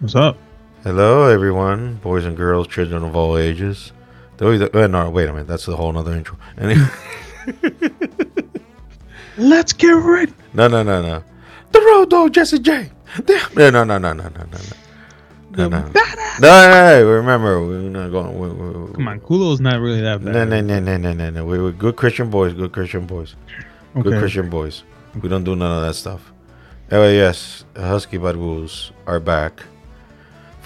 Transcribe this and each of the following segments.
What's up? Hello, everyone, boys and girls, children of all ages. Those, uh, no, wait a minute, that's a whole nother intro. Anyway, Let's get ready. no, no, no, no. The road dog, Jesse J. Damn. No, no, no, no, no, no, no, no. No, no, no, no, remember, we're not going. We, we, we, Come on, Kulo's not really that bad. No, no, no, no, no, no, no. We were good Christian boys, good Christian boys, good Christian boys. We don't do none of that stuff. Anyway, yes, Husky Barbus are back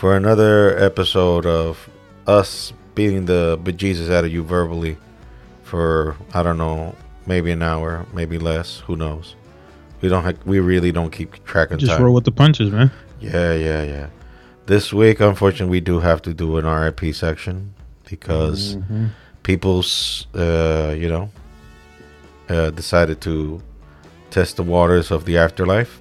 for another episode of us beating the bejesus out of you verbally for I don't know, maybe an hour, maybe less. Who knows? We don't. Ha- we really don't keep track of Just time. roll with the punches, man. Yeah, yeah, yeah. This week, unfortunately, we do have to do an RIP section because Mm-hmm. people's, uh, you know, uh, decided to test the waters of the afterlife,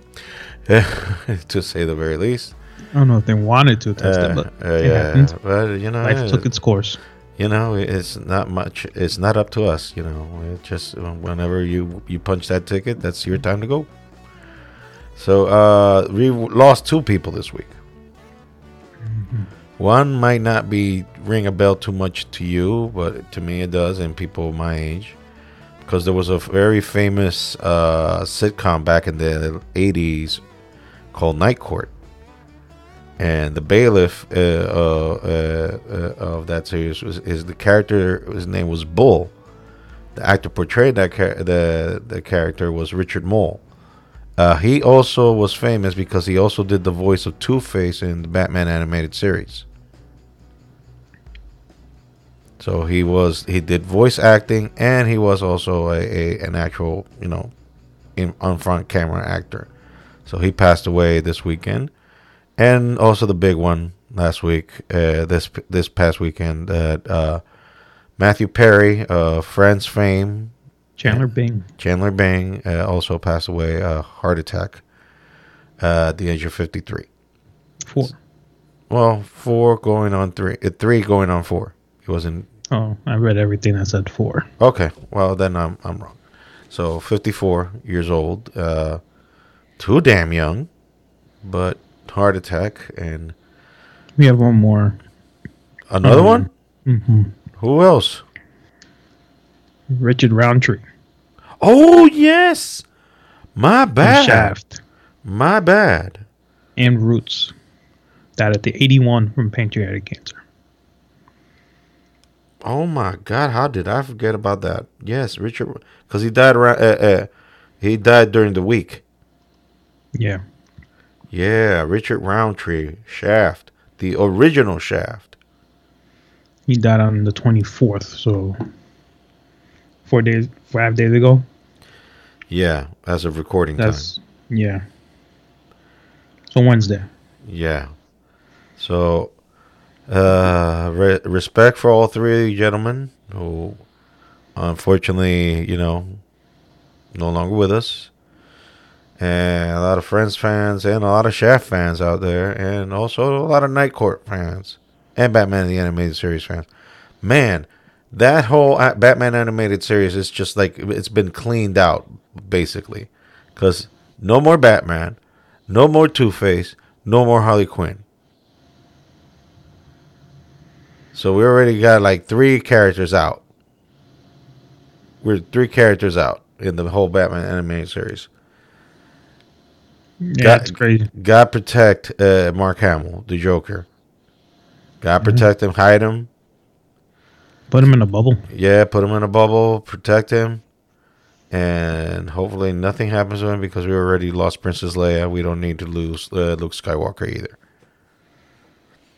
to say the very least. I don't know if they wanted to test Uh, it, but uh, it yeah, happened. but you know, Life took its course. you know, it's not much. It's not up to us. You know, it just whenever you you punch that ticket, that's your time to go. So uh, we lost two people this week. One might not be ring a bell too much to you, but to me it does, and people my age, because there was a very famous uh, sitcom back in the '80s called Night Court, and the bailiff uh, uh, uh, uh, of that series was is the character. His name was Bull. The actor portrayed that char- the the character was Richard Moll. Uh, he also was famous because he also did the voice of Two Face in the Batman animated series. So he was he did voice acting and he was also a, a an actual you know in on front camera actor. So he passed away this weekend, and also the big one last week uh, this this past weekend that uh, Matthew Perry, uh, Friends fame, Chandler Bing. Chandler Bing uh, also passed away a heart attack uh, at the age of 53. Four. Well, four going on three, uh, three going on four. He wasn't Oh, I read everything that said four. okay. Well, then I'm I'm wrong. So 54 years old, uh, too damn young, but heart attack and We have one more. another Um, one. hmm Who else? Richard Roundtree. Oh yes, my bad. Shaft. My bad. And Roots. Died at the 81 from pancreatic cancer. Oh my God! How did I forget about that? Yes, Richard, because he died around. Uh, uh, he died during the week. Yeah. Yeah, Richard Roundtree, Shaft, the original Shaft. He died on the 24th, so four days, five days ago. Yeah, as of recording time. That's, yeah. So Wednesday. Yeah. So, uh, re- respect for all three of you gentlemen who, unfortunately, you know, no longer with us. And a lot of Friends fans and a lot of Shaft fans out there, and also a lot of Night Court fans and Batman the Animated Series fans. Man, that whole Batman animated series is just like it's been cleaned out basically, because no more Batman, no more Two Face, no more Harley Quinn. So we already got like three characters out. We're three characters out in the whole Batman animated series. Yeah, Got- it's crazy. God protect uh, Mark Hamill, the Joker. God Mm-hmm. protect him, hide him. Put him in a bubble. Yeah, put him in a bubble, protect him, and hopefully nothing happens to him because we already lost Princess Leia. We don't need to lose uh, Luke Skywalker either.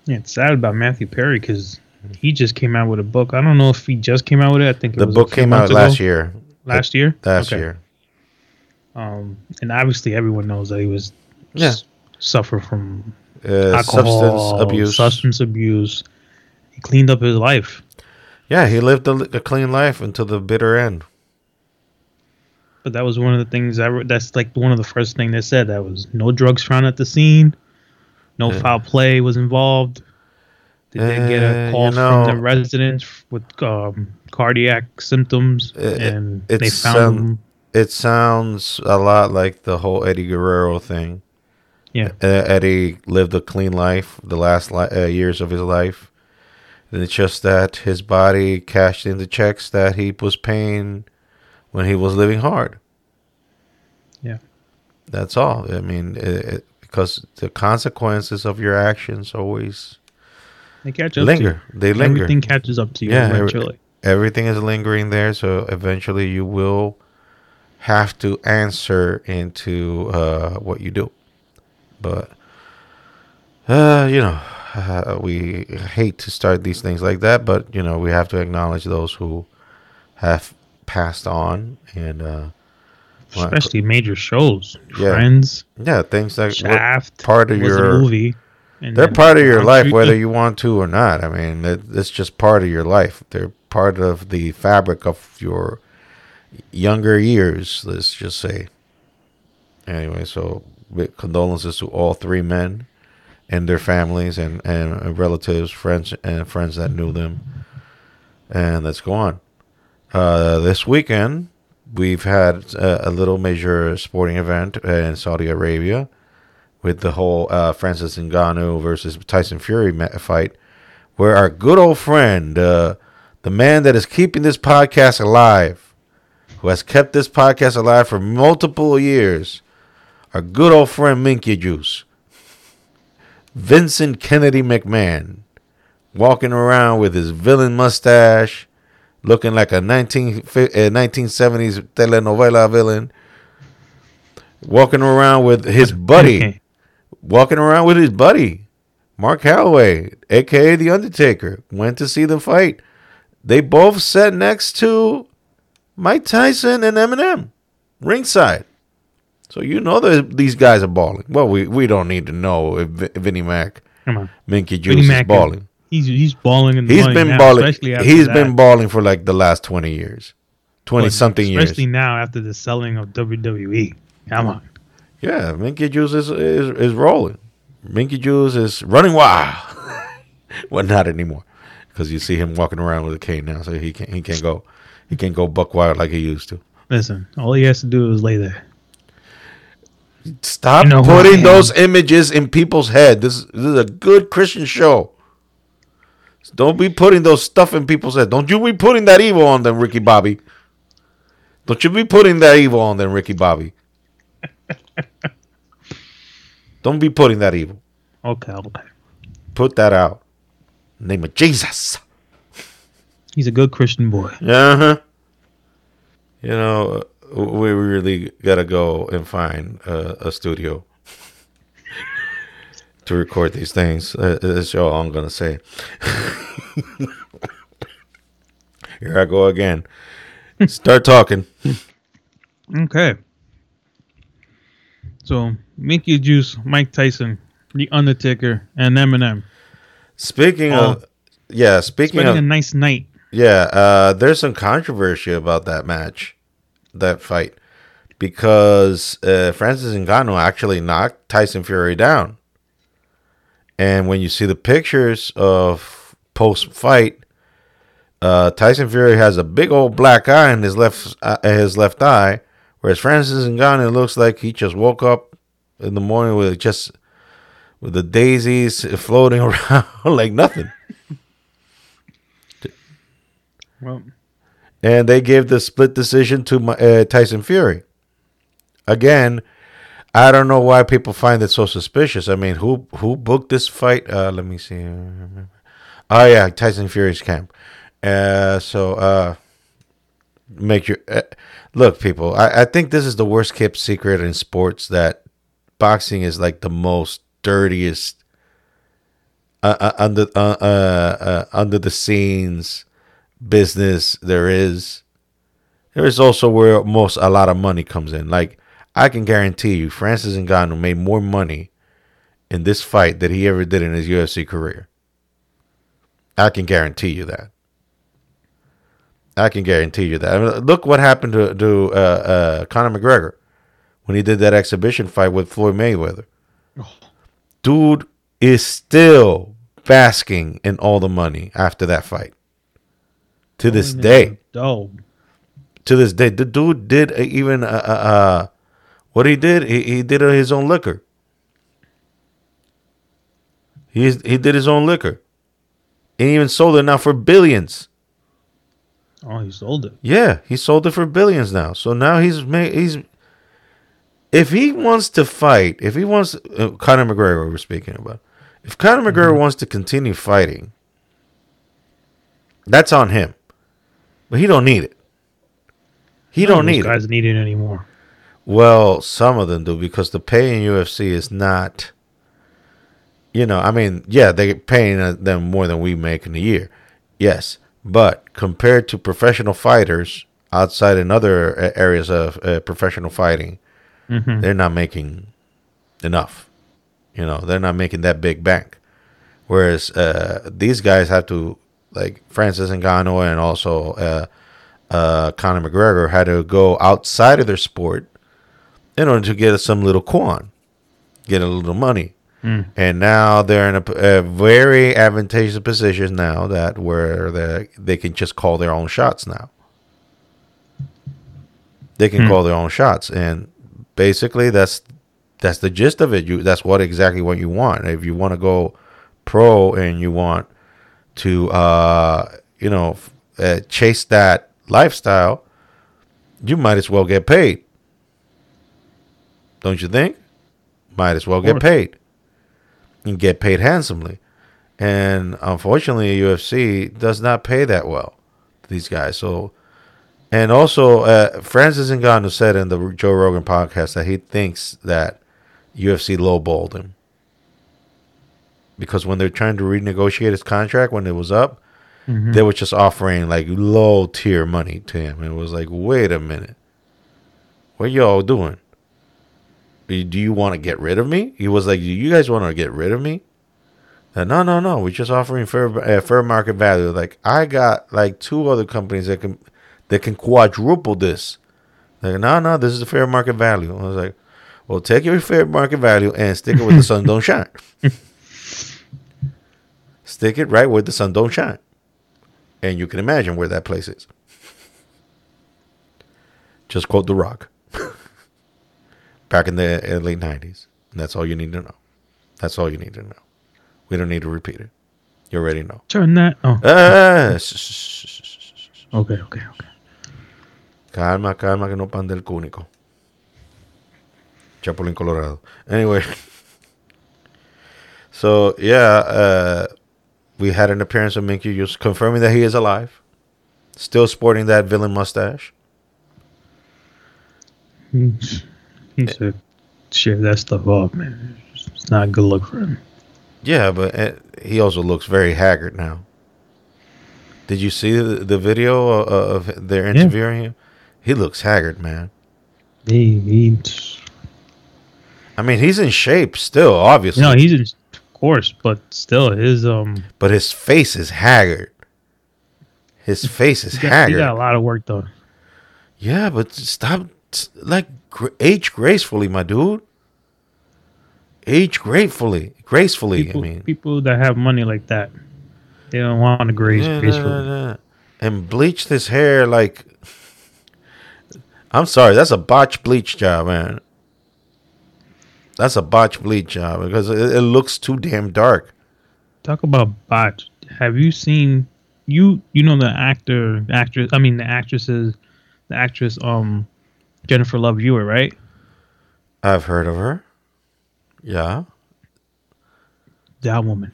Yeah, it's sad about Matthew Perry because he just came out with a book. I don't know if he just came out with it. I think it The was a book came out ago. last year. Last year. Last Okay. year. Um, and obviously everyone knows that he was Yeah. s- suffer from Uh, alcohol, substance abuse. substance abuse. He cleaned up his life. yeah, he lived a, a clean life until the bitter end. But that was one of the things I wrote. That's like one of the first thing they said. That was no drugs found at the scene. No Yeah. foul play was involved. Did they get Uh, a call you from the residents with um, cardiac symptoms, It- and it they found him? It sounds a lot like the whole Eddie Guerrero thing. Yeah. Uh, Eddie lived a clean life the last li- uh, years of his life. And it's just that his body cashed in the checks that he was paying when he was living hard. Yeah. That's all. I mean, it, it, because the consequences of your actions always They catch up linger. to They linger. Everything catches up to you Yeah, every- Everything is lingering there, so eventually you will have to answer into uh, what you do. But uh, you know, uh, we hate to start these things like that, but you know, we have to acknowledge those who have passed on, and uh, well, Especially major shows. Yeah. Friends, yeah, things that Shaft. part of your movie. and They're part of your life, whether you want to or not. I mean, it, it's just part of your life. They're part of the fabric of your younger years, let's just say. Anyway, so condolences to all three men and their families and, and relatives, friends, and friends that knew them. And let's go on. Uh, this weekend, we've had a, a little major sporting event in Saudi Arabia with the whole uh, Francis Ngannou versus Tyson Fury fight, where our good old friend, uh, the man that is keeping this podcast alive, who has kept this podcast alive for multiple years, our good old friend Minkia Juice, Vincent Kennedy McMahon, walking around with his villain mustache, looking like a 19, fi- uh, 1970s telenovela villain, walking around with his buddy walking around with his buddy, Mark Calaway, aka The Undertaker, went to see the fight. They both sat next to Mike Tyson and Eminem, ringside. So you know that these guys are balling. Well, we, we don't need to know if Vinnie Mac, Come on. Minkia Vinnie Juice is Mac, balling. He's he's balling in the He's been now, balling. especially after He's that. been balling for like the last twenty years, twenty But something years. Especially now after the selling of WWE. Come on. Yeah, Minkia Juice is is, is rolling. Minkia Juice is running wild. well, not anymore, because you see him walking around with a cane now, so he can't he can't go he can't go buck wild like he used to. Listen, all he has to do is lay there. Stop You know putting those images in people's head. This, this is a good Christian show. Don't be putting those stuff in people's head. Don't you be putting that evil on them, Ricky Bobby. Don't you be putting that evil on them, Ricky Bobby. Don't be putting that evil. Okay, okay. Put that out. Name of Jesus. He's a good Christian boy. Uh-huh. You know, uh, we really got to go and find uh, a studio to record these things. Uh, that's all I'm going to say. Here I go again. Start talking. Okay. So Minkia Juice, Mike Tyson, The Undertaker, and Eminem Speaking Oh. of, yeah, speaking spending of, a nice night. Yeah, uh, there's some controversy about that match, that fight, because uh, Francis Ngannou actually knocked Tyson Fury down. And when you see the pictures of post fight, uh, Tyson Fury has a big old black eye in his left uh, his left eye, whereas Francis Ngannou looks like he just woke up in the morning with just with the daisies floating around like nothing. Well, and they gave the split decision to uh, Tyson Fury. Again, I don't know why people find it so suspicious. I mean, who who booked this fight? Uh, let me see. Oh yeah, Tyson Fury's camp. Uh, so uh, make your uh, look, people. I, I think this is the worst kept secret in sports that boxing is like the most dirtiest uh, uh, under uh, uh, uh, under the scenes business there is. There is also where most a lot of money comes in. Like I can guarantee you, Francis Ngannou made more money in this fight than he ever did in his UFC career. I can guarantee you that. I can guarantee you that. I mean, look what happened to to uh, uh, Conor McGregor when he did that exhibition fight with Floyd Mayweather. Dude is still basking in all the money after that fight. To this day, Oh, to this day, the dude did even uh, uh, uh, what he did. He, he did his own liquor. He's he did his own liquor. And he even sold it now for billions. Oh, he sold it. Yeah, he sold it for billions now. So now he's ma- he's if he wants to fight, if he wants uh, Conor McGregor we're speaking about. If Conor McGregor wants to continue fighting, that's on him. But he don't need it. He None don't need it. guys need it anymore. Well, some of them do because the pay in UFC is not. You know, I mean, yeah, they're paying them more than we make in a year. Yes, but compared to professional fighters outside in other areas of uh, professional fighting, Mhm. they're not making enough. You know, they're not making that big bank. Whereas uh, these guys have to, like Francis Ngannou and also uh, uh, Conor McGregor, had to go outside of their sport in order to get some little coin, get a little money. Mm. And now they're in a, a very advantageous position now that where they they can just call their own shots now. They can Hmm. call their own shots, and basically that's that's the gist of it. You that's what exactly what you want. If you want to go pro and you want to uh, you know uh, chase that lifestyle, you might as well get paid. Don't you think? Might as well get paid and get paid handsomely. And unfortunately, UFC does not pay that well to these guys. So, and also, uh, Francis Ngannou said in the Joe Rogan podcast that he thinks that UFC lowballed him because when they're trying to renegotiate his contract when it was up, Mhm. they were just offering like low tier money to him. It was like, wait a minute, what y'all doing? Do you want to get rid of me? He was like, do you guys want to get rid of me? Uh, no, no, no. We're just offering fair uh, fair market value. Like I got like two other companies that can that can quadruple this. Like no, no, this is the fair market value. I was like, well, take your fair market value and stick it where the sun don't shine. stick it right where the sun don't shine, and you can imagine where that place is. Just quote The Rock. Back in the late nineties. And that's all you need to know. That's all you need to know. We don't need to repeat it. You already know. Turn that. Oh, Ah, okay, okay, okay. Calma, calma, que no pan del cúnico. Chapulín Colorado. Anyway. So, yeah, uh, we had an appearance of Minky just confirming that he is alive. Still sporting that villain mustache. He's, he should shave that stuff off, man. It's, not a good look for him. Yeah, but uh, he also looks very haggard now. Did you see the, the video uh, uh, of, of their interviewing him? He looks haggard, man. He, he, I mean, he's in shape still, obviously. no, he's in, course, but still, his um, but his face is haggard. His face is he got, he got a lot of work done. Yeah, but stop, like, age gracefully, my dude. Age gratefully, gracefully. People, I mean, people that have money like that, they don't want to graze Yeah, gracefully. nah, nah, nah. and bleach this hair like. I'm sorry, that's a botch bleach job, man. That's a botch bleach job because it, it looks too damn dark. Talk about botch. Have you seen you? You know the actor, actress. I mean the actresses, the actress. Um, Jennifer Love Hewitt, right? I've heard of her. Yeah. That woman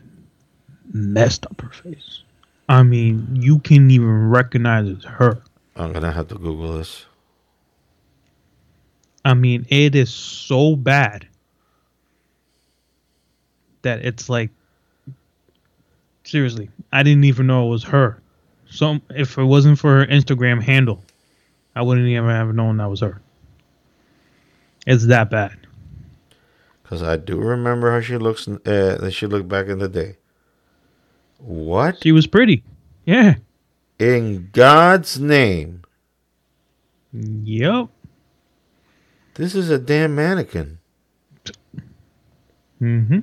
messed up her face. I mean, you can't even recognize it's her. I'm gonna have to Google this. I mean, it is so bad that it's like seriously, I didn't even know it was her. Some if it wasn't for her Instagram handle, I wouldn't even have known that was her. It's that bad. Because I do remember how she looks. Uh, that she looked back in the day. What She was pretty. Yeah. in God's name? Yep. This is a damn mannequin. Mm-hmm.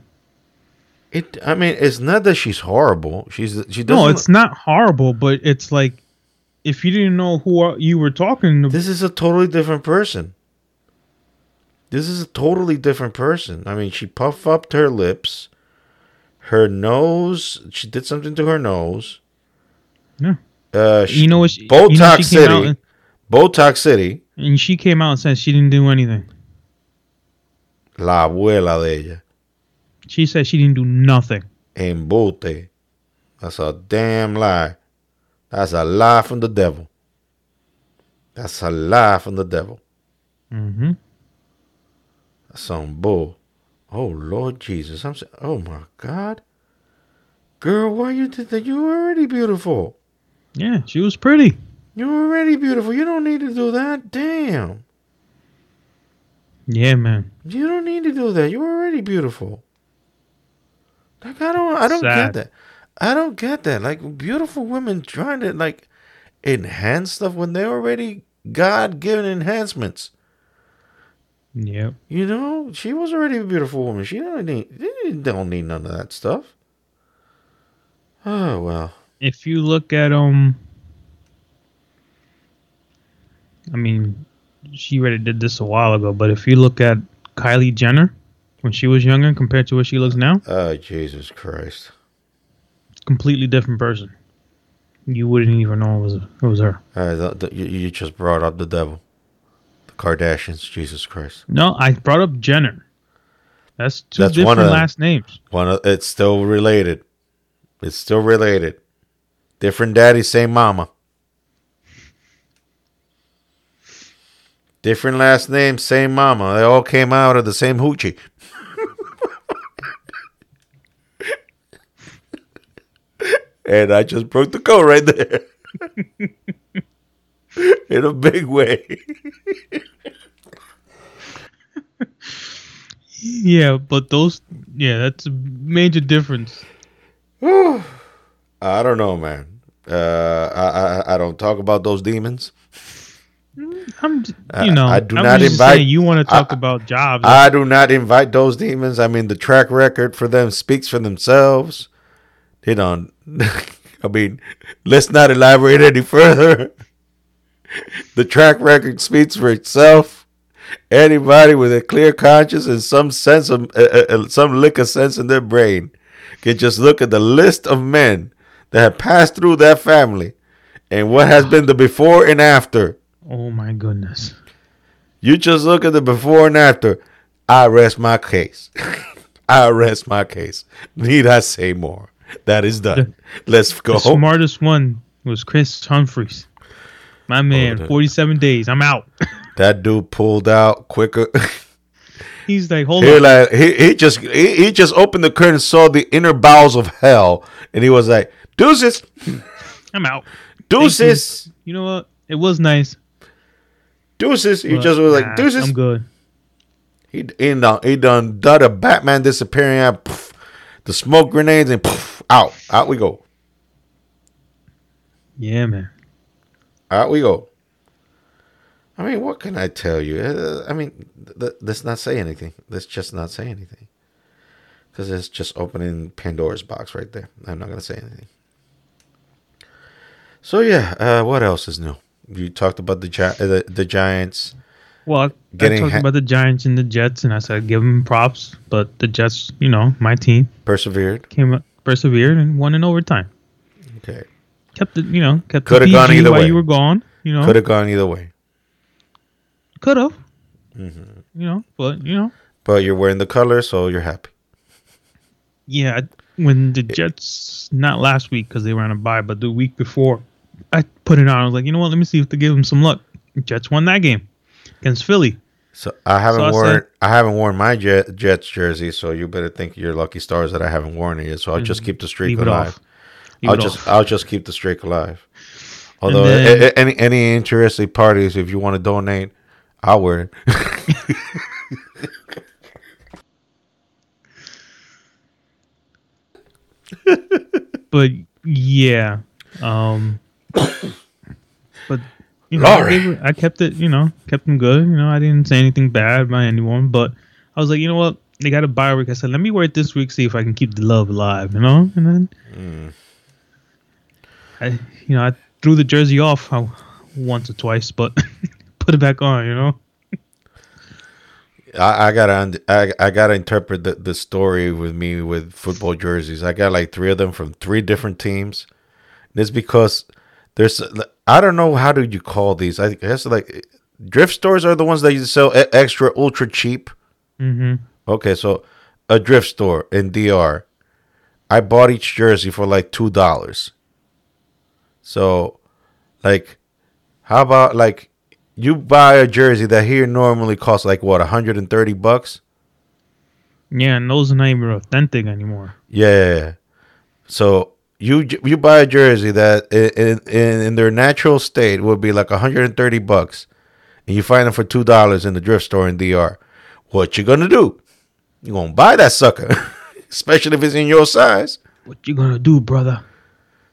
It. I mean, it's not that she's horrible. She's she doesn't. No, it's not horrible, but it's like if you didn't know who you were talking to, This is a totally different person. This is a totally different person. I mean, she puffed up her lips. her nose. She did something to her nose. Yeah. Uh, she, You know what? She, Botox you know she City. and, Botox City. and she came out and said she didn't do anything. La abuela de ella. She said she didn't do nothing. Embute. That's a damn lie. That's a lie from the devil. That's a lie from the devil. Mm-hmm. That's some bull. Oh Lord Jesus. I'm saying, oh my God. Girl, why you did that? You were already beautiful. Yeah, she was pretty. You were already beautiful. You don't need to do that. Damn. Yeah, man. You don't need to do that. You're already beautiful. Like I don't I don't get that. I don't get that. Like beautiful women trying to like enhance stuff when they're already God given enhancements. Yep. You know, she was already a beautiful woman. She don't need she don't need none of that stuff. Oh well. If you look at um, I mean, she already did this a while ago, but if you look at Kylie Jenner when she was younger compared to what she looks now, Oh Jesus Christ. completely different person. You wouldn't even know it was it was her. Uh, the, the, you, just brought up the devil. The Kardashians, Jesus Christ. No, I brought up Jenner. That's two That's one of last names. One of, it's still related. It's still related. Different daddy, same mama. Different last name, same mama. They all came out of the same hoochie. And I just broke the code right there. In a big way. Yeah, but those yeah, that's a major difference. I don't know, man. Uh, I, I I don't talk about those demons. I'm you know I do I'm not invite- you want to talk I- about jobs. I do not invite those demons. I mean, the track record for them speaks for themselves. They don't. I mean, let's not elaborate any further. The track record speaks for itself. Anybody with a clear conscience and some sense of uh, uh, uh, some lick of sense in their brain can just look at the list of men that have passed through that family and what has been the before and after. oh my goodness. You just look at the before and after. I rest my case. I rest my case. Need I say more? That is done. Let's go. The smartest one was Kris Humphries. My oh, man, the- 47 days. I'm out. That dude pulled out quicker. He's like, hold he on. like he, he just he, he just opened the curtain, saw the inner bowels of hell, and he was like, "Deuces, I'm out. deuces, You know what? It was nice. deuces." He but, just was nah, like, "Deuces." I'm good. He he done he done done a Batman disappearing the smoke grenades and poof, out out we go Yeah, man. out we go. I mean, what can I tell you? Uh, I mean, th- let's not say anything. Let's just not say anything because it's just opening Pandora's box right there. I'm not gonna say anything. So yeah, uh, what else is new? You talked about the gi- the, the Giants. Well, I, Getting I talked ha- about the Giants and the Jets, and I said give them props. But the Jets, you know, my team Persevered. came up, persevered, and won in overtime. Okay, Kept it, you know, kept Coulda the gone either while way. you were gone. You know, could have gone either way, could have. Mm-hmm. You know, but you know, but you're wearing the color, so you're happy. yeah. When the Jets, not last week because they were on a bye, but the week before, I put it on. I was like, you know what? Let me see if they give them some luck. Jets won that game against Philly. So I haven't So I worn said- I haven't worn my Jet, Jets jersey, so you better think you're lucky stars that I haven't worn it yet. So I'll just keep the streak Mm-hmm. Alive. I'll just off. I'll just keep the streak alive. Although then- a- a- any any interested parties, if you want to donate, I'll wear it. but yeah, um, but you know, I, gave I kept it. You know, kept them good. You know, I didn't say anything bad by anyone, but I was like, you know what? They got a bye week. I said, let me wear it this week, see if I can keep the love alive. You know, and then Mm. I, you know, I threw the jersey off uh, once or twice, but put it back on. You know, I, I gotta I, I gotta interpret the, the story with me with football jerseys. I got like three of them from three different teams. And it's because there's I don't know how do you call these. I guess like drift stores are the ones that you sell extra ultra cheap. Mm-hmm. Okay, so a drift store in DR. I bought each jersey for like two dollars. So, like, how about like you buy a jersey that here normally costs like what 130 bucks? Yeah, and those are not even authentic anymore. Yeah. So you you buy a jersey that in in, in their natural state would be like 130 bucks, and you find them for two dollars in the drift store in DR. What you gonna do? You gonna buy that sucker, especially if it's in your size. What you gonna do, brother?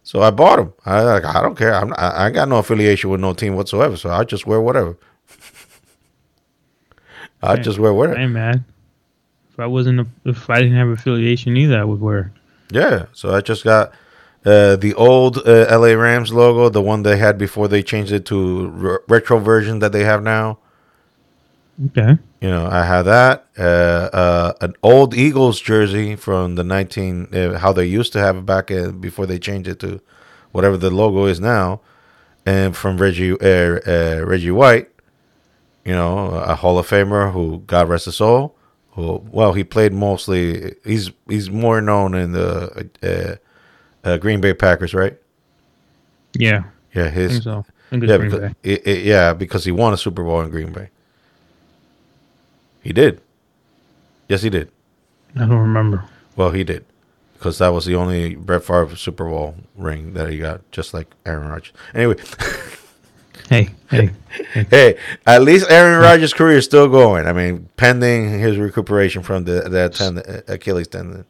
So I bought them. I like I don't care. I'm not, I I got no affiliation with no team whatsoever. So I just wear whatever. I just wear whatever. ain't mad. If I wasn't, a, if I didn't have affiliation either, I would wear. Yeah. So I just got uh, the old uh, LA Rams logo, the one they had before they changed it to re- retro version that they have now. Okay. You know, I had that. Uh, uh, an old Eagles jersey from the 19, uh, how they used to have it back before they changed it to whatever the logo is now. And from Reggie, uh, uh, Reggie White, you know, a Hall of Famer who, God rest his soul, who, well, he played mostly, he's he's more known in the uh, uh, Green Bay Packers, right? Yeah. Yeah, his, so. Yeah, because, it, it, yeah, because he won a Super Bowl in Green Bay. He did. Yes, he did. I don't remember. Well, he did, because that was the only Brett Favre Super Bowl ring that he got, just like Aaron Rodgers. Anyway, Hey, hey. hey, at least Aaron Rodgers' career is still going. I mean, pending his recuperation from the that tendon, Achilles tendon.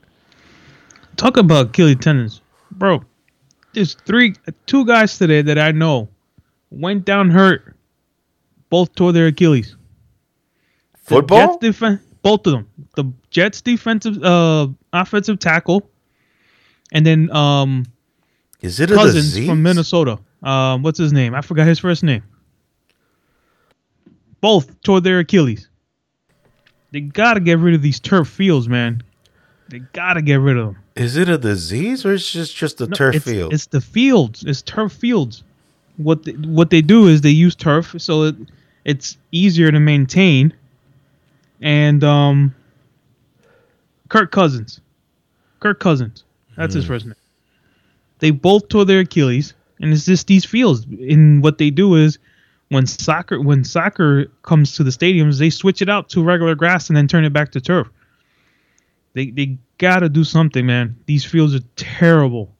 Talk about Achilles tendons, bro. There's three, two guys today that I know went down hurt. Both tore their Achilles. Football? Jets defen- both of them. The Jets defensive, uh, offensive tackle, and then um, Is it Cousins from Minnesota. Um, what's his name? I forgot his first name. Both tore their Achilles. They gotta get rid of these turf fields, man. They gotta get rid of them. Is it a disease or is it just just a No, turf it's, field? It's the fields. It's turf fields. What they, what they do is they use turf, so it, it's easier to maintain. And um, Kirk Cousins, Kirk Cousins, that's Hmm. his first name. They both tore their Achilles, and it's just these fields. And what they do is when soccer when soccer comes to the stadiums, they switch it out to regular grass and then turn it back to turf. They they gotta do something, man. These fields are terrible.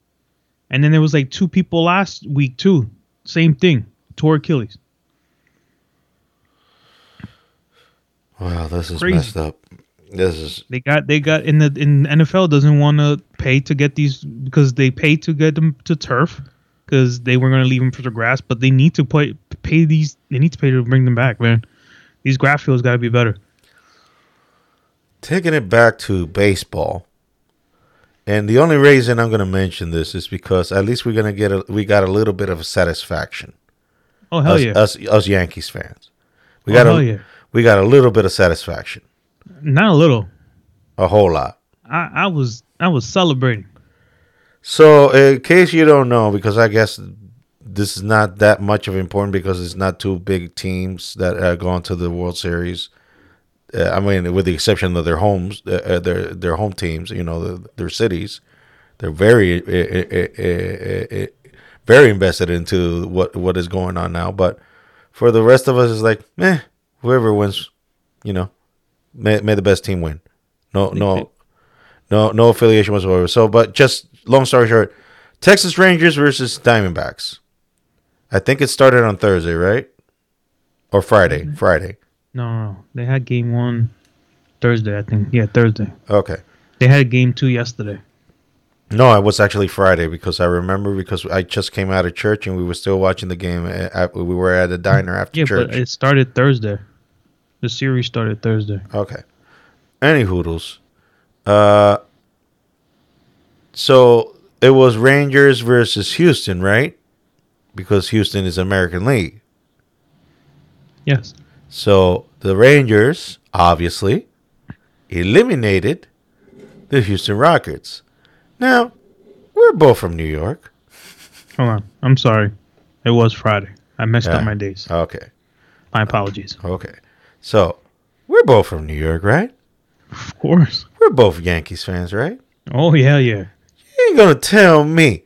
And then there was like two people last week too. Same thing. Tore Achilles. wow, this is Crazy. messed up. This is They got they got in the in NFL doesn't want to pay to get these because they pay to get them to turf because they were gonna leave them for the grass, but they need to pay pay these. They need to pay to bring them back, man. These grass fields gotta be better. Taking it back to baseball. And the only reason I'm going to mention this is because at least we're going to get a we got a little bit of a satisfaction. Oh hell us, yeah! us us Yankees fans. We oh got hell a yeah! we got a little bit of satisfaction. Not a little. A whole lot. I I was I was celebrating. So, in case you don't know, because I guess this is not that much of important because it's not two big teams that are going to the World Series. Uh, I mean, with the exception of their homes, uh, uh, their their home teams, you know, the, their cities, they're very uh, uh, very invested into what what is going on now. But for the rest of us, it's like, eh, whoever wins, you know, may may the best team win. No, no, no, no affiliation whatsoever. So, but just long story short, Texas Rangers versus Diamondbacks. I think it started on Thursday, right? Or Friday? Friday. No, no, no. They had game one Thursday, I think. Yeah, Thursday. Okay. They had game two yesterday. No, it was actually Friday because I remember because I just came out of church and we were still watching the game. At, at- we were at a diner after Yeah, church. but it started Thursday. The series started Thursday. Okay. Any hoodles. Uh so it was Rangers versus Houston, right? Because Houston is American League. Yes. So the Rangers obviously eliminated the Houston Rockets. Now, we're both from New York. Hold on. I'm sorry. It was Friday. I messed Yeah. up my days. Okay. My apologies. Okay. So, we're both from New York, right? Of course. We're both Yankees fans, right? Oh yeah, yeah. You ain't gonna tell me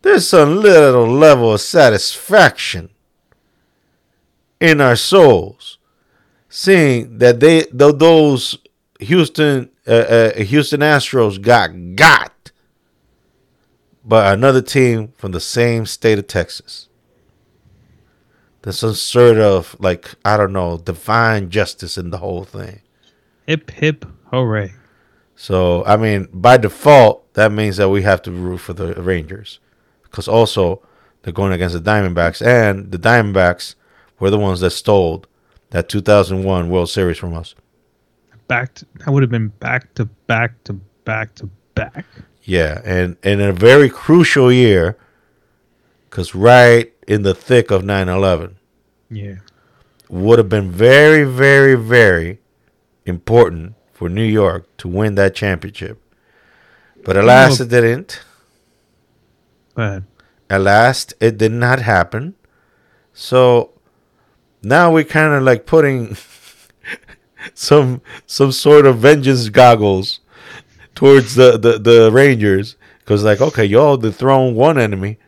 there's some little level of satisfaction in our souls seeing that they those Houston uh, uh, Houston Astros got got by another team from the same state of Texas. There's some sort of like I don't know divine justice in the whole thing. Hip hip hooray. So I mean, by default, that means that we have to root for the Rangers, because also they're going against the Diamondbacks, and the Diamondbacks were the ones that stole that 2001 World Series from us. Back to, that would have been back to back to back to back. Yeah, and and in a very crucial year, because right in the thick of 9/11 Yeah. would have been very, very, very important for New York to win that championship. But alas, it didn't. Go ahead. At last, it did not happen. So now we're kind of like putting some some sort of vengeance goggles towards the the, the Rangers because like okay, y'all dethroned one enemy,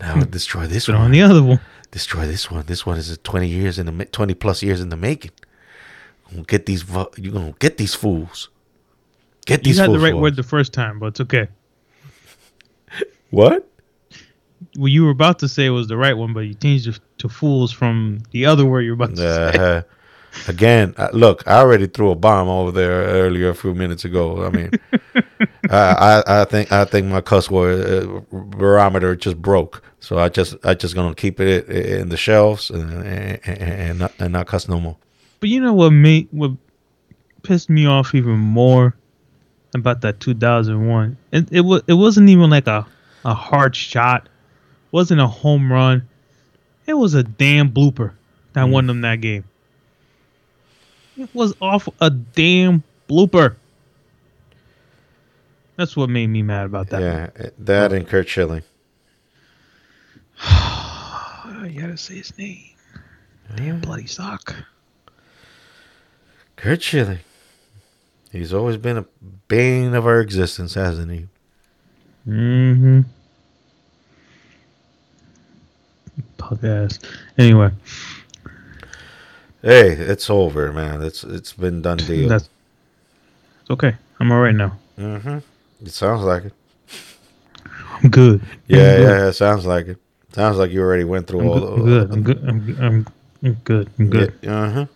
now hmm. destroy this But on the other one, Destroy this one. This one is twenty years in the twenty plus years in the making. Get these you're gonna get these fools. Get these you had the right word us. the first time, but it's okay. What? What you were about to say was the right one, but you changed it to fools from the other word you were about to say. Uh, again, uh, look, I already threw a bomb over there earlier a few minutes ago. I mean, I, I I think I think my cuss word uh, barometer just broke, so I just I just gonna keep it in the shelves and and, and, not, and not cuss no more. But you know what made what pissed me off even more about that 2001? It it was it wasn't even like a a hard shot, wasn't a home run. It was a damn blooper that won them that game. It was off a damn blooper. That's what made me mad about that. Yeah, that and Curt Schilling. You gotta say his name. Damn bloody sock. Curt Schilling. He's always been a bane of our existence, hasn't he? Mm-hmm. Ass. Anyway, Hey, it's over, man. It's it's been done deal. that's it's okay. I'm all right now. mm-hmm. It sounds like it. I'm good. Yeah, I'm good. yeah, it sounds like it. Sounds like you already went through I'm all good. the. I'm good. I'm good. I'm, good. I'm, good. I'm good. Uh huh.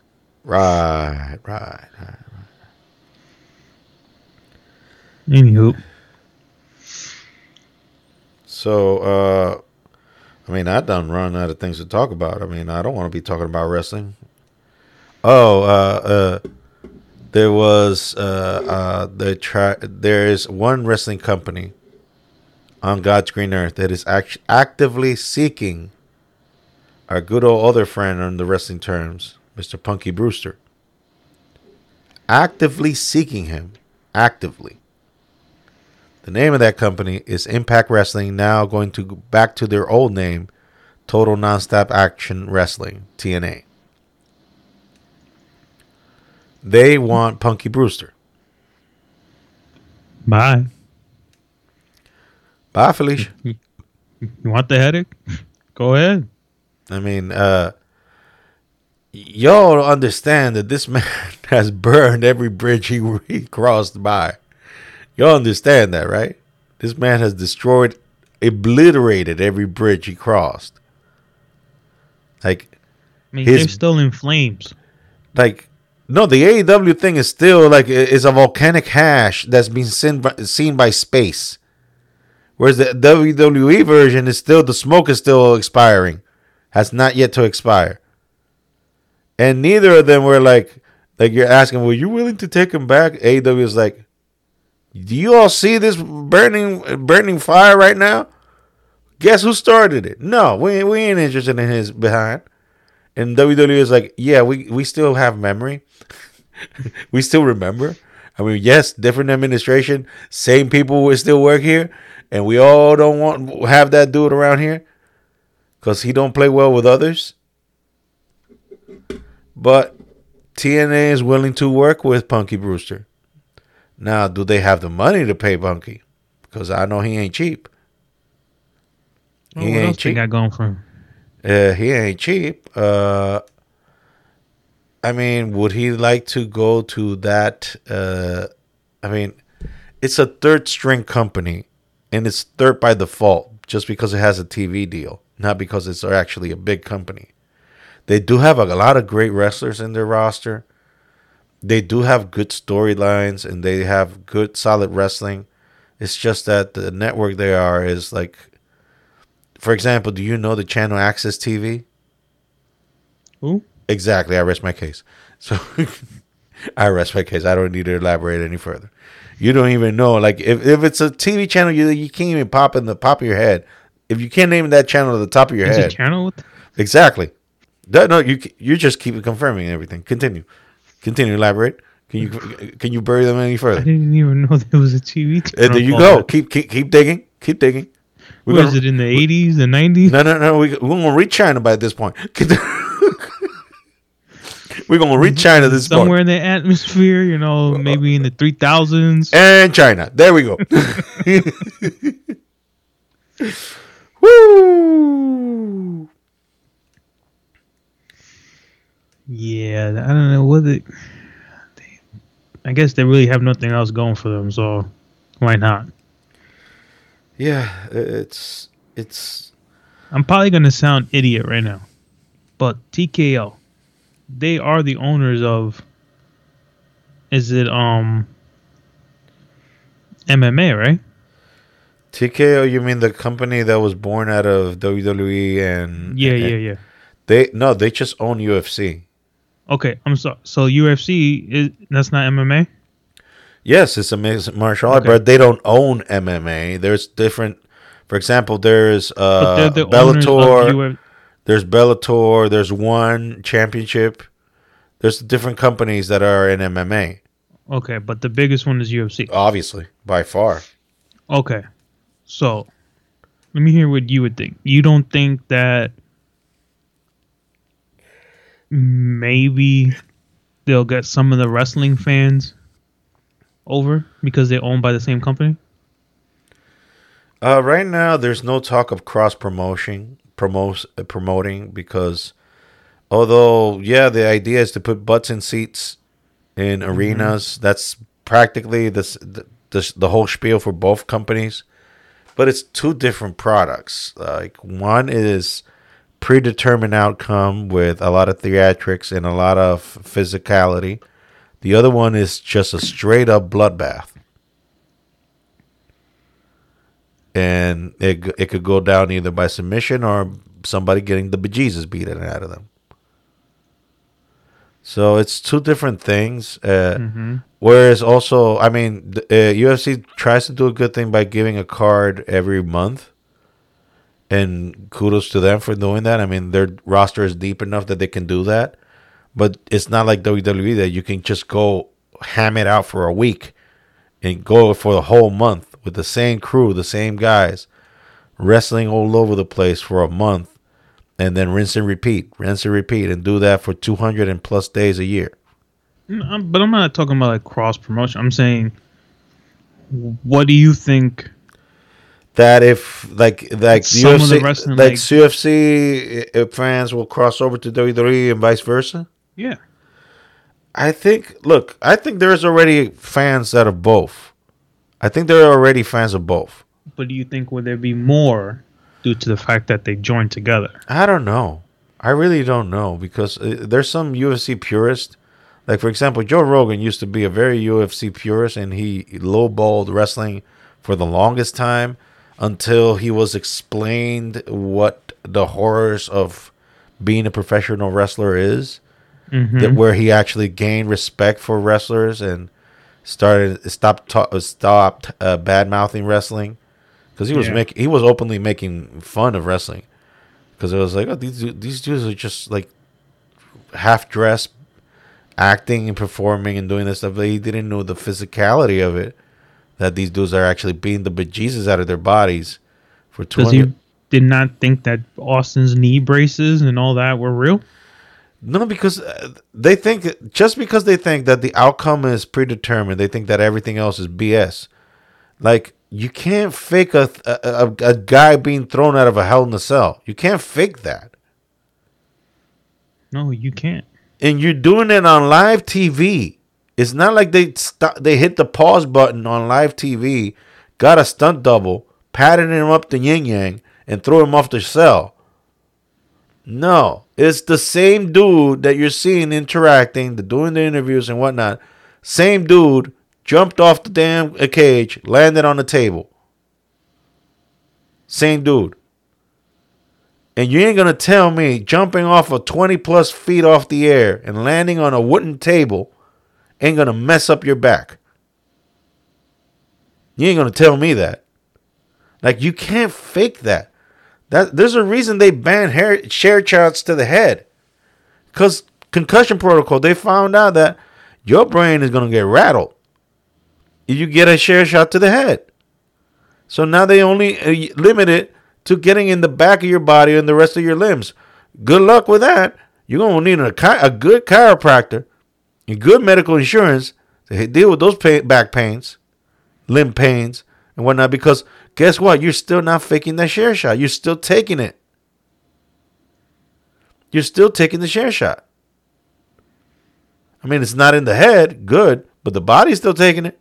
Right, right, right. Anywho, So, uh, I mean, I done run out of things to talk about. I mean, I don't want to be talking about wrestling. Oh, uh, uh, there was uh, uh, the tra- there is one wrestling company on God's green earth that is act- actively seeking our good old other friend on the wrestling terms, Mr. Punky Brewster. Actively seeking him, actively. The name of that company is Impact Wrestling, now going to go back to their old name, Total Nonstop Action Wrestling, TNA. They want Punky Brewster. bye. Bye, Felicia. You want the headache? Go ahead. I mean, uh, y'all understand that this man has burned every bridge he, he crossed by. Y'all understand that, right? This man has destroyed, obliterated every bridge he crossed. Like, I mean, His- they're still in flames. like no the AEW thing is still like is a volcanic hash that's been seen by, seen by space whereas the WWE version is still the smoke is still expiring has not yet to expire and neither of them were like like you're asking were you willing to take him back AEW is like do you all see this burning burning fire right now guess who started it no we, we ain't interested in his behind and WWE is like, yeah, we, we still have memory. we still remember. I mean, yes, different administration, same people will still work here, and we all don't want have that dude around here because he don't play well with others. But TNA is willing to work with Punky Brewster. Now, do they have the money to pay Punky? Because I know he ain't cheap. Well, what else they got going for him? Uh, he ain't cheap. Uh, I mean, would he like to go to that? Uh, I mean, it's a third string company, and it's third by default just because it has a TV deal, not because it's actually a big company. They do have a, lot of great wrestlers in their roster. They do have good storylines, and they have good, solid wrestling. It's just that the network they are is like, for example, do you know the channel AXS TV? Who? Exactly. I rest my case. So I rest my case. I don't need to elaborate any further. You don't even know. Like if, if it's a TV channel, you you can't even pop in the top of your head. If you can't name that channel at the top of your There's head, a channel exactly. No, you you just keep confirming everything. Continue, continue. Elaborate. Can you can you bury them any further? I didn't even know there was a TV Uh, there you go. that. Keep keep keep digging. Keep digging. We're Was gonna, it in the eighties, the nineties? no, no, no. We, we're gonna reach China by this point. we're gonna reach China this point. Somewhere in the atmosphere, you know, maybe in the three thousands. And China. There we go. Woo! Yeah, I don't know what it. they- I guess they really have nothing else going for them, so why not? Yeah, it's it's I'm probably gonna sound idiot right now, but TKO, they are the owners of. Is it um? MMA, right? TKO. You mean the company that was born out of WWE and Yeah, and yeah, yeah. They no, they just own UFC. Okay, I'm sorry. So UFC is that's not MMA. Yes, it's a mixed martial art, Okay. but they don't own MMA. There's different. For example, there's uh, the Bellator. There's Bellator. There's One Championship. There's different companies that are in MMA. Okay, but the biggest one is UFC. Obviously, by far. Okay, so let me hear what you would think. You don't think that maybe they'll get some of the wrestling fans over because they're owned by the same company? Uh, right now, there's no talk of cross promotion, promote, uh, promoting because, although yeah, the idea is to put butts in seats in arenas. That's practically this the, the the whole spiel for both companies, but it's two different products. Like one is predetermined outcome with a lot of theatrics and a lot of physicality. The other one is just a straight up bloodbath. and it it could go down either by submission or somebody getting the bejesus beaten out of them. So it's two different things. Uh, Mm-hmm. Whereas also, I mean, the, uh, UFC tries to do a good thing by giving a card every month, and kudos to them for doing that. I mean, their roster is deep enough that they can do that, but it's not like WWE that you can just go ham it out for a week and go for the whole month with the same crew, the same guys, wrestling all over the place for a month, and then rinse and repeat, rinse and repeat, and do that for 200 and plus days a year. Mm, but I'm not talking about like cross promotion. I'm saying, what do you think? That if like like Some UFC, wrestling, like like- UFC uh, fans will cross over to WWE and vice versa. Yeah, I think. Look, I think there's already fans that are both. I think there are already fans of both. but do you think would there be more due to the fact that they joined together? I don't know. I really don't know because uh, there's some UFC purist. Like for example, Joe Rogan used to be a very UFC purist, and he lowballed wrestling for the longest time until he was explained what the horrors of being a professional wrestler is. Mm-hmm. That where he actually gained respect for wrestlers and started stopped ta- stopped uh, bad mouthing wrestling because he was Yeah. making he was openly making fun of wrestling because it was like oh, these these dudes are just like half dressed acting and performing and doing this stuff, he didn't know the physicality of it. That these dudes are actually beating the bejesus out of their bodies for Because twenty. you did not think that Austin's knee braces and all that were real. No, because uh, they think just because they think that the outcome is predetermined, they think that everything else is BS. Like you can't fake a a, a, a guy being thrown out of a hell in a cell. You can't fake that, No, you can't. and you're doing it on live TV. It's not like they they hit the pause button on live TV, got a stunt double, patted him up the yin yang, and threw him off the cell. No, it's the same dude that you're seeing interacting, the doing the interviews and whatnot. Same dude jumped off the damn uh, cage, landed on the table. Same dude. And you ain't gonna tell me jumping off of 20 plus feet off the air and landing on a wooden table ain't gonna mess up your back. You ain't gonna tell me that. Like you can't fake that. That there's a reason they banned hair, chair shots to the head. Cause concussion protocol, they found out that your brain is gonna get rattled if you get a chair shot to the head. So now they only uh, limit it to getting in the back of your body and the rest of your limbs. Good luck with that. You're gonna need a, a good chiropractor and good medical insurance to deal with those pain, back pains, limb pains, and whatnot. Because guess what? You're still not faking that chair shot. You're still taking it. You're still taking the chair shot. I mean, it's not in the head, good, but the body's still taking it.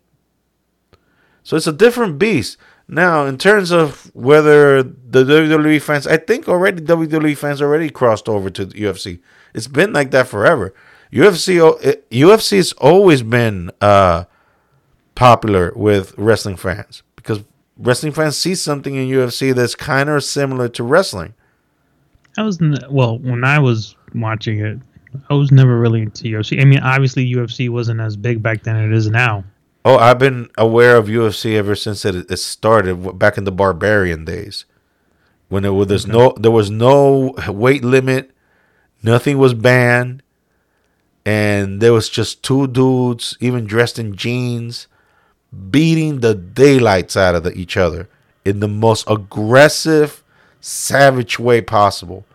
So it's a different beast. Now, in terms of whether the WWE fans, I think already WWE fans already crossed over to the UFC. It's been like that forever. UFC has always been uh, popular with wrestling fans because wrestling fans see something in UFC that's kind of similar to wrestling. I was well when I was watching it. I was never really into UFC. I mean, obviously UFC wasn't as big back then as it is now. Oh, I've been aware of UFC ever since it, it started back in the barbarian days, when there was there's no there was no weight limit, nothing was banned, and there was just two dudes, even dressed in jeans, beating the daylights out of the, each other in the most aggressive, savage way possible.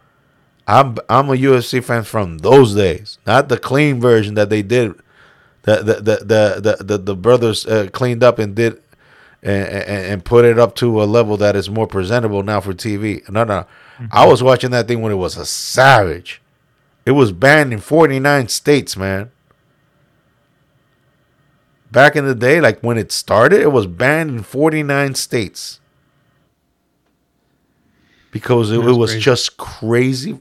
I'm I'm a UFC fan from those days, not the clean version that they did the the the the the, the, the brothers uh, cleaned up and did and, and, and put it up to a level that is more presentable now for TV. No, no, I was watching that thing when it was a savage. It was banned in 49 states, man. Back in the day, like when it started, it was banned in 49 states. Because it, it was crazy. just crazy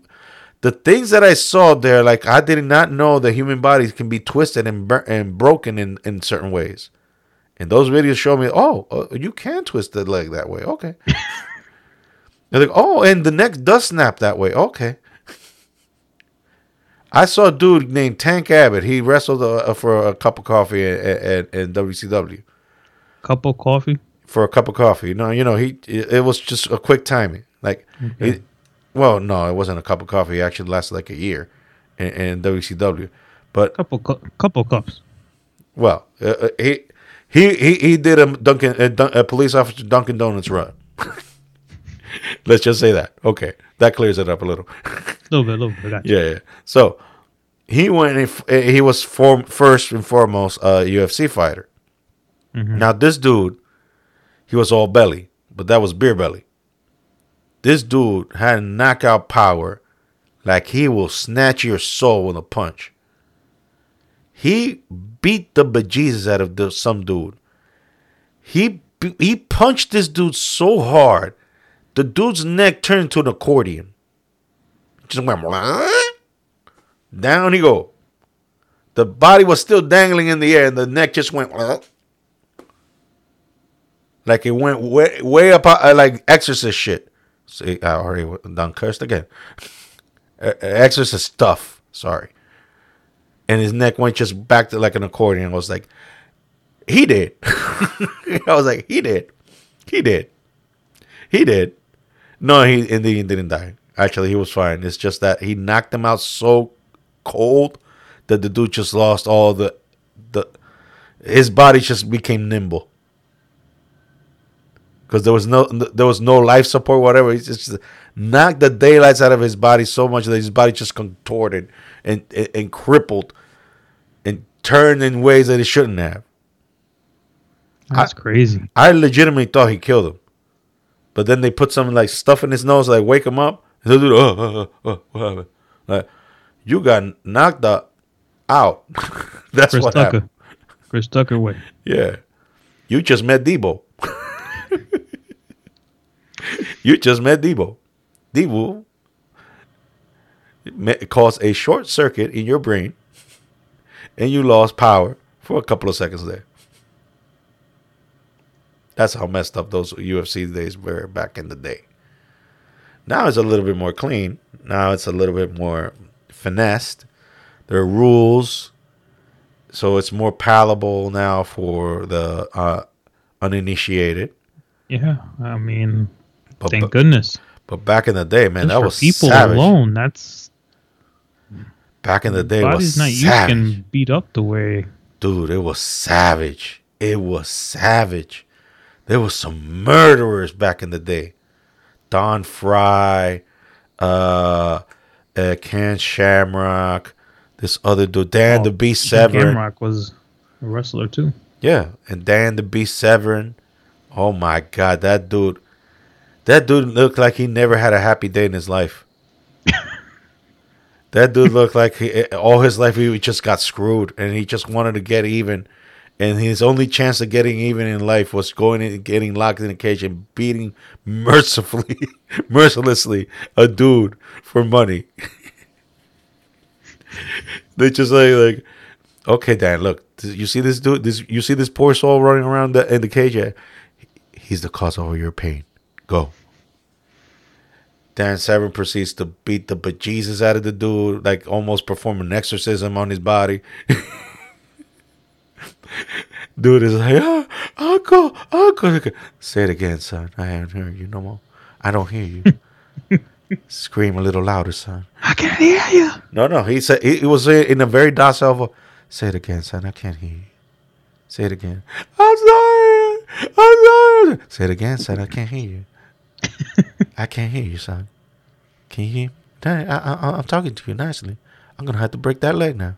the things that I saw there, like I did not know that human bodies can be twisted and bur- and broken in, in certain ways. And those videos show me, oh, uh, you can twist the leg that way. Okay. They're like, oh, and the neck does snap that way. Okay. I saw a dude named Tank Abbott. He wrestled uh, for a cup of coffee at, at, at WCW Cup of coffee. for a cup of coffee. No, you know, he it, it was just a quick timing. Like, it, well, no, it wasn't a cup of coffee. It actually lasted like a year in, in WCW. But Couple cu- couple cups. well, uh, uh, he he he he did a Dunkin' a, a police officer Dunkin' Donuts run. Let's just say that. Okay, that clears it up a little. a little bit, a little bit. Gotcha. Yeah, yeah. So he went. Eh, he was form, first and foremost a UFC fighter. Mm-hmm. Now this dude, he was all belly, but that was beer belly. This dude had knockout power, like he will snatch your soul with a punch. He beat the bejesus out of the, some dude. He he punched this dude so hard, the dude's neck turned into an accordion. Just went down he go. The body was still dangling in the air, and the neck just went like it went way, way up, uh, like exorcist shit. See, I already done cursed again. Exorcist stuff. Sorry. And his neck went just back to like an accordion. I was like, he did. I was like, he did. He did. He did. No, he indeed didn't die. Actually, he was fine. It's just that he knocked him out so cold that the dude just lost all the the his body just became nimble because there was no there was no life support whatever he just knocked the daylights out of his body so much that his body just contorted and and, and crippled and turned in ways that it shouldn't have That's crazy. i legitimately thought he killed him but then they put some like stuff in his nose like wake him up and the dude, oh, oh, oh, what happened like you got knocked out out that's Chris what Tucker. happened Chris Tucker way. yeah you just met debo you just met Debo. Debo caused a short circuit in your brain, and you lost power for a couple of seconds there. That's how messed up those UFC days were back in the day. Now it's a little bit more clean. Now it's a little bit more finessed. There are rules, so it's more palatable now for the uh, uninitiated. Yeah, I mean, But, thank but, goodness. but back in the day, man, Just that was people savage. alone. That's Back in the day, it body's was not used savage. getting beat up the way. Dude, it was savage. It was savage. There was some murderers back in the day. Don Frye, uh, uh Ken Shamrock, this other dude, Dan Oh, the Beast Ken Severn. Shamrock was a wrestler too. Yeah, and Dan the Beast Severn. Oh my god, that dude that dude looked like he never had a happy day in his life. that dude looked like he, all his life he just got screwed and he just wanted to get even. And his only chance of getting even in life was going and getting locked in a cage and beating mercifully, mercilessly a dude for money. they just like like Okay, Dan. Look, you see this dude. This you see this poor soul running around the, in the cage. Yeah, he's the cause of all your pain. Go. Dan Severn proceeds to beat the bejesus out of the dude, like almost perform an exorcism on his body. dude is like, ah, uncle, uncle. Say it again, son. I haven't heard you no more. I don't hear you. Scream a little louder, son. I can't hear you. No, no. He said he, he was in a very docile voice. Say it again, son. I can't hear you. Say it again. I'm sorry. I'm sorry. Say it again, son. I can't hear you. I can't hear you, son. Can you hear me? I, I, I'm talking to you nicely. I'm gonna have to break that leg now.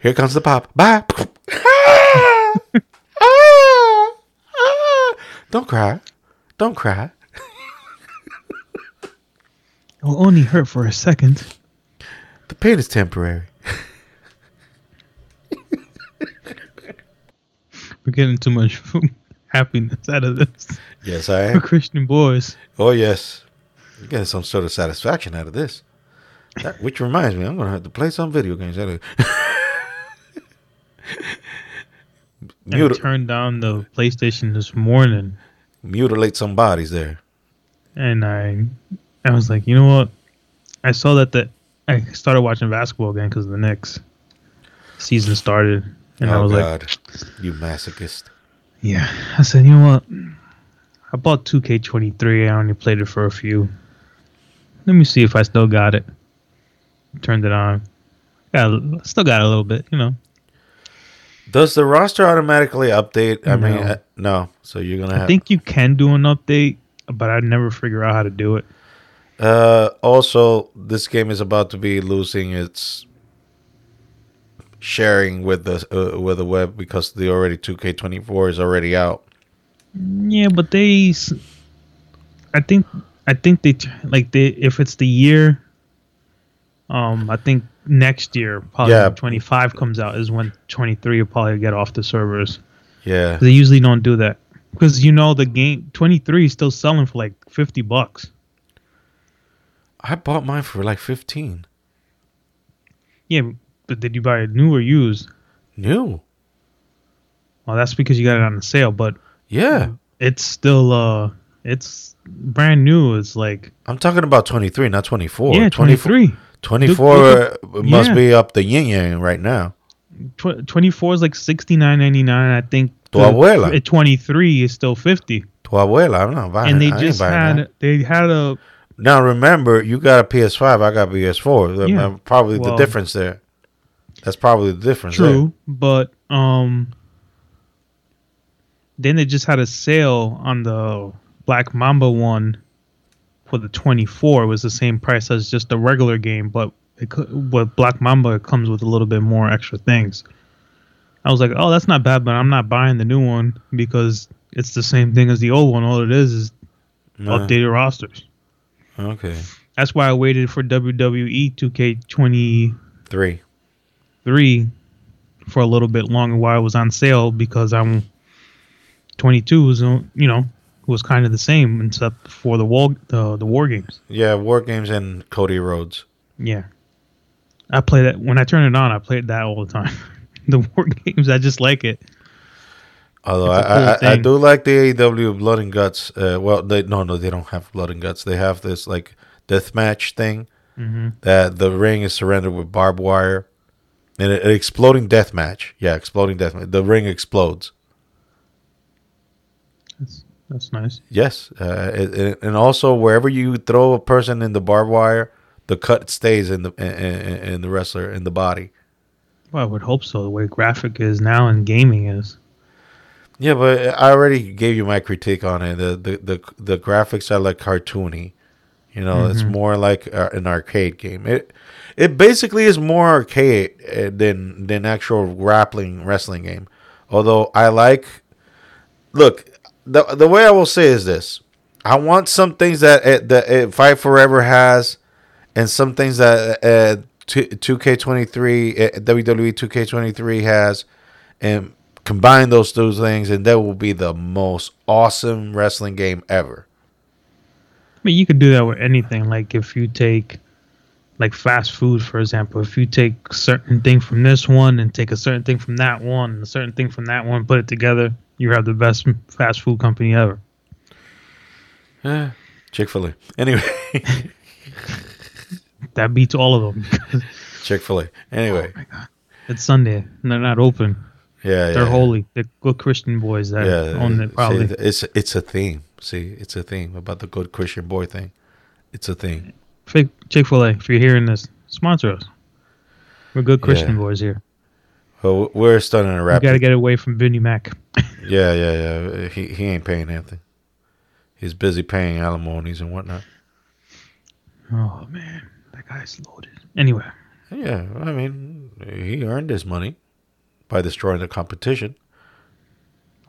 Here comes the pop. Bye. Ah! Ah! Ah! Don't cry. Don't cry. It will only hurt for a second. The pain is temporary. We're getting too much happiness out of this Yes, I for am. Christian boys. Oh yes, you getting some sort of satisfaction out of this. That, which reminds me, I'm gonna have to play some video games. I Mutil- turned down the PlayStation this morning, mutilate some bodies there. and I, I was like, you know what? I saw that the I started watching basketball again because the Knicks season started, and I oh was like, God, you masochist. yeah. I said, you know what? I bought 2K23. I only played it for a few. Let me see if I still got it. Turned it on. Got a- still got a little bit, you know. Does the roster automatically update? I mean, No. uh, no. So you're gonna I think you can do an update, but I never figure out how to do it. Uh, also, this game is about to be losing its sharing with the uh, with the web because the already 2K24 is already out. Yeah, but they, I think, I think they like they if it's the year. Um, I think next year, probably Yeah. when 25 comes out, is when 23 will probably get off the servers. Yeah. They usually don't do that because you know the game 23 is still selling for like 50 bucks. I bought mine for like 15. Yeah, but did you buy it new or used? New. Well, that's because you got it on the sale, but Yeah. it's still uh, it's brand new. It's like I'm talking about 23, not 24. yeah, 23. 24 Look- uh, must yeah. be up the yin yang right now. Tw- 24 is like 69.99. I think Tu the- abuela. at 23 is still 50. Tu abuela, I'm not buying and they I just had that. they had a Now remember, you got a PS5. I got a PS4. Yeah. Uh, Probably the difference there. That's probably the difference. True, but um, then they just had a sale on the Black Mamba one for the 24. Was the same price as just the regular game, but it, with Black Mamba it comes with a little bit more extra things. I was like, oh, that's not bad, but I'm not buying the new one because it's the same thing as the old one. All it is is. Uh, updated rosters. Okay. That's why I waited for WWE 2K23 Three. for a little bit longer while it was on sale because I'm 22 was uh, you know was kind of the same except for the war the the war games. Yeah, War Games and Cody Rhodes. Yeah, I play that when I turn it on. I play that all the time. the war games, I just like it. Although I, cool I, I do like the AEW Blood and Guts. Uh, well, they no no they don't have Blood and Guts. They have this like death match thing hmm that the ring is surrounded with barbed wire, and an exploding death match. Yeah, exploding death. match. The ring explodes. That's nice. Yes, uh, it, it- and also wherever you throw a person in the barbed wire, the cut stays in the in, in, the wrestler in the body. Well, I would hope so. The way graphic is now and gaming is. Yeah, but I already gave you my critique on it. The the the, the graphics are like cartoony. You know, it's Mhm. more like uh, an arcade game. It it basically is more arcade uh, than than actual grappling wrestling game. Although I like look the the way I will say is this: I want some things that uh, that uh, Fight Forever has, and some things that uh, two K twenty three WWE two K twenty three has, and combine those two things, and that will be the most awesome wrestling game ever. I mean, you could do that with anything. Like if you take, like fast food, for example, if you take certain thing from this one and take a certain thing from that one and a certain thing from that one, put it together, you have the best fast food company ever. Eh, Chick Fil A. Anyway, That beats all of them. Chick Fil A. Anyway, oh it's Sunday and they're not open. yeah, They're yeah. holy. They're good Christian boys that Yeah, own it. Probably. See, it's it's a theme. See, it's a theme about the good Christian boy thing. It's a thing. Chick Fil A, if you're hearing this, sponsor us. We're good Christian Yeah. boys here. Well, we're starting to We wrap. got to get away from Vinnie Mac. Yeah, yeah, yeah. He he ain't paying anything. He's busy paying alimonies and whatnot. Oh man, that guy's loaded. Anyway, Yeah, I mean, he earned his money by destroying the competition.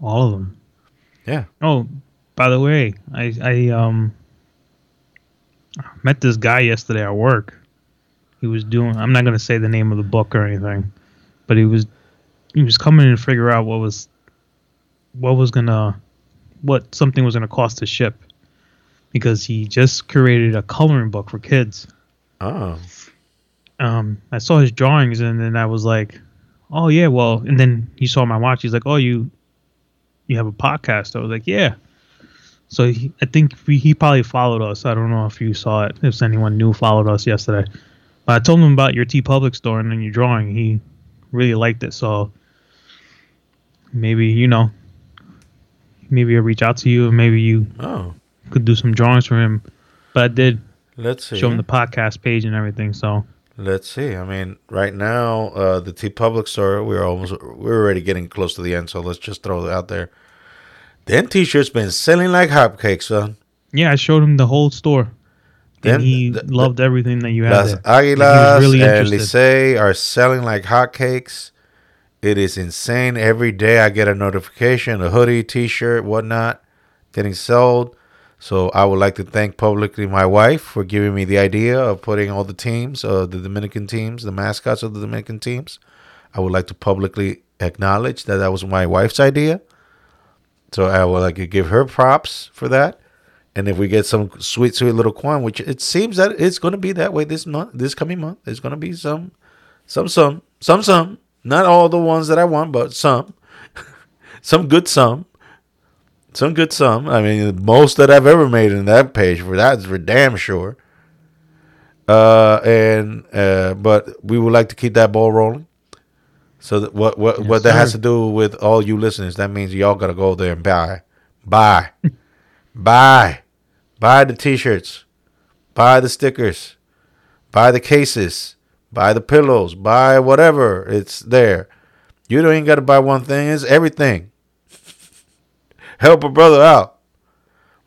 all of them. Yeah. Oh, by the way, I I um met this guy yesterday at work. He was doing. I'm not gonna say the name of the book or anything, but he was he was coming in to figure out what was what was gonna what something was gonna cost to ship because he just created a coloring book for kids. Oh, um, I saw his drawings and then I was like, oh yeah, well, and then he saw my watch. He's like, oh, you, you have a podcast. I was like, yeah. So he, I think we, he probably followed us. I don't know if you saw it, if anyone new followed us yesterday. But I told him about your TeePublic store and then your drawing. He really liked it. So maybe you know, maybe I'll reach out to you and maybe you oh. could do some drawings for him. But I did Let's see. show him the podcast page and everything. So Let's see. I mean, right now, uh, the TeePublic store, we're almost, we're already getting close to the end. So let's just throw it out there. Them T-shirts been selling like hotcakes, son. Yeah, I showed him the whole store. Then and he the- the- loved everything that you had Las there. Aguilas really and. Licey are selling like hotcakes. It is insane. Every day I get a notification, a hoodie, T-shirt, whatnot, getting sold. So I would like to thank publicly my wife for giving me the idea of putting all the teams, uh, the Dominican teams, the mascots of the Dominican teams. I would like to publicly acknowledge that that was my wife's idea. So I would like to give her props for that. And if we get some sweet, sweet little coin, which it seems that it's going to be that way this month, this coming month, there's going to be some, some, some, some, some. Not all the ones that I want, but some, some good some, some good some. I mean, most that I've ever made in that page for that's for damn sure. Uh, and uh, but we would like to keep that ball rolling. So that what what Yes, what that has to do with all you listeners? That means y'all gotta go there and buy, buy, buy, buy the t-shirts. buy the stickers, buy the cases, buy the pillows, buy whatever. It's there. You don't even got to buy one thing. It's everything. Help a brother out.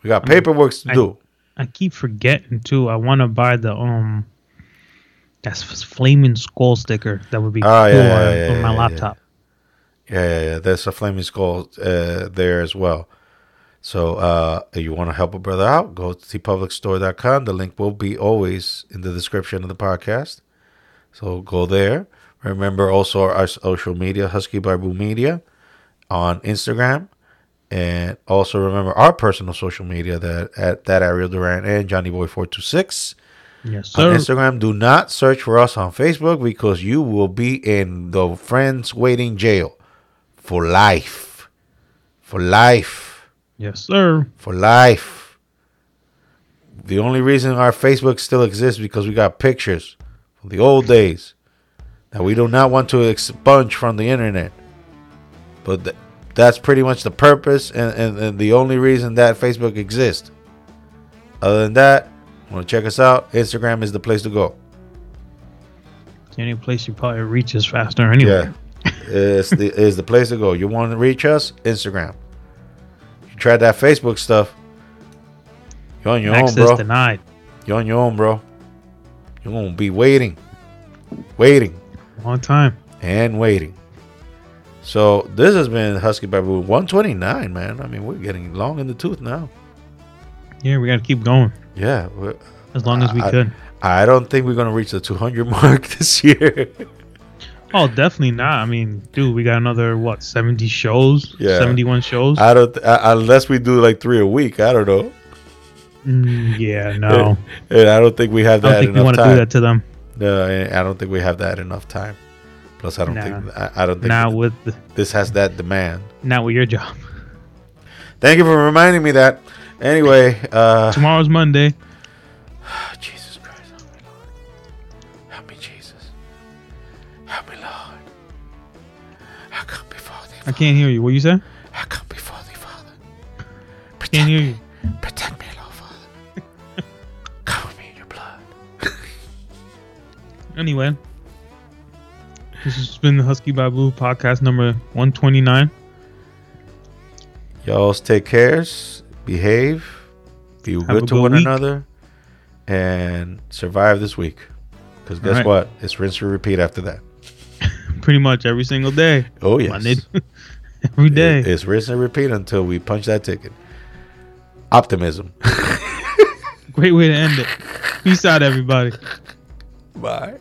We got paperwork to I- do. I keep forgetting too. I want to buy the um, that's flaming skull sticker. That would be Oh, cool yeah, yeah, on, yeah, on my laptop. Yeah, yeah, yeah. There's a flaming skull uh, there as well. So uh, if you want to help a brother out, go to tpublicstore.com. The link will be always in the description of the podcast. So go there. Remember also our social media, Husky Barbu Media on Instagram. And also remember our personal social media that at that Ariel Duran and Johnny Boy 426 Yes, on. Instagram. Do not search for us on Facebook because you will be in the friends waiting jail for life. For life. Yes, sir. For life. The only reason our Facebook still exists because we got pictures from the old days that we do not want to expunge from the internet. But th- that's pretty much the purpose and, and, and the only reason that Facebook exists. Other than that, want to check us out? Instagram is the place to go. It's the only place you probably reach is faster anyway. Yeah, is the is the place to go. You want to reach us? Instagram. Tried that Facebook stuff. You're on your Access own, bro. denied. You're on your own, bro. You're gonna be waiting, waiting, Long time. and waiting. So this has been Husky Barbu 129, man. I mean, we're getting long in the tooth now. Yeah, we got to keep going Yeah, as long as we I- could. I don't think we're gonna reach the 200 mark this year. Oh, definitely not. I mean, dude, we got another what, seventy shows? Yeah. seventy-one shows. I don't th- I, unless we do like three a week. I don't know. Mm, yeah, no. And I don't think we have I that don't think we want to do that to them. No, I I don't think we have that enough time. Plus, I don't Nah. think I, I don't think Not with the, this has that demand. not with your job. Thank you for reminding me that. Anyway, uh, Tomorrow's Monday. Jesus I can't hear you. What you said? I come before thee, Father. Can't hear you. Protect me, Lord, Father. Cover me in your blood. Anyway, this has been the Husky Barbu podcast number one twenty-nine. Y'all take cares, behave, be Have good to good one week. another, and survive this week. Because guess Alright. what? It's rinse and repeat after that. Pretty much every single day. Oh yes, Monday, every day. It- it's rinse and repeat until we punch that ticket. Optimism. Great way to end it. Peace out, everybody. Bye.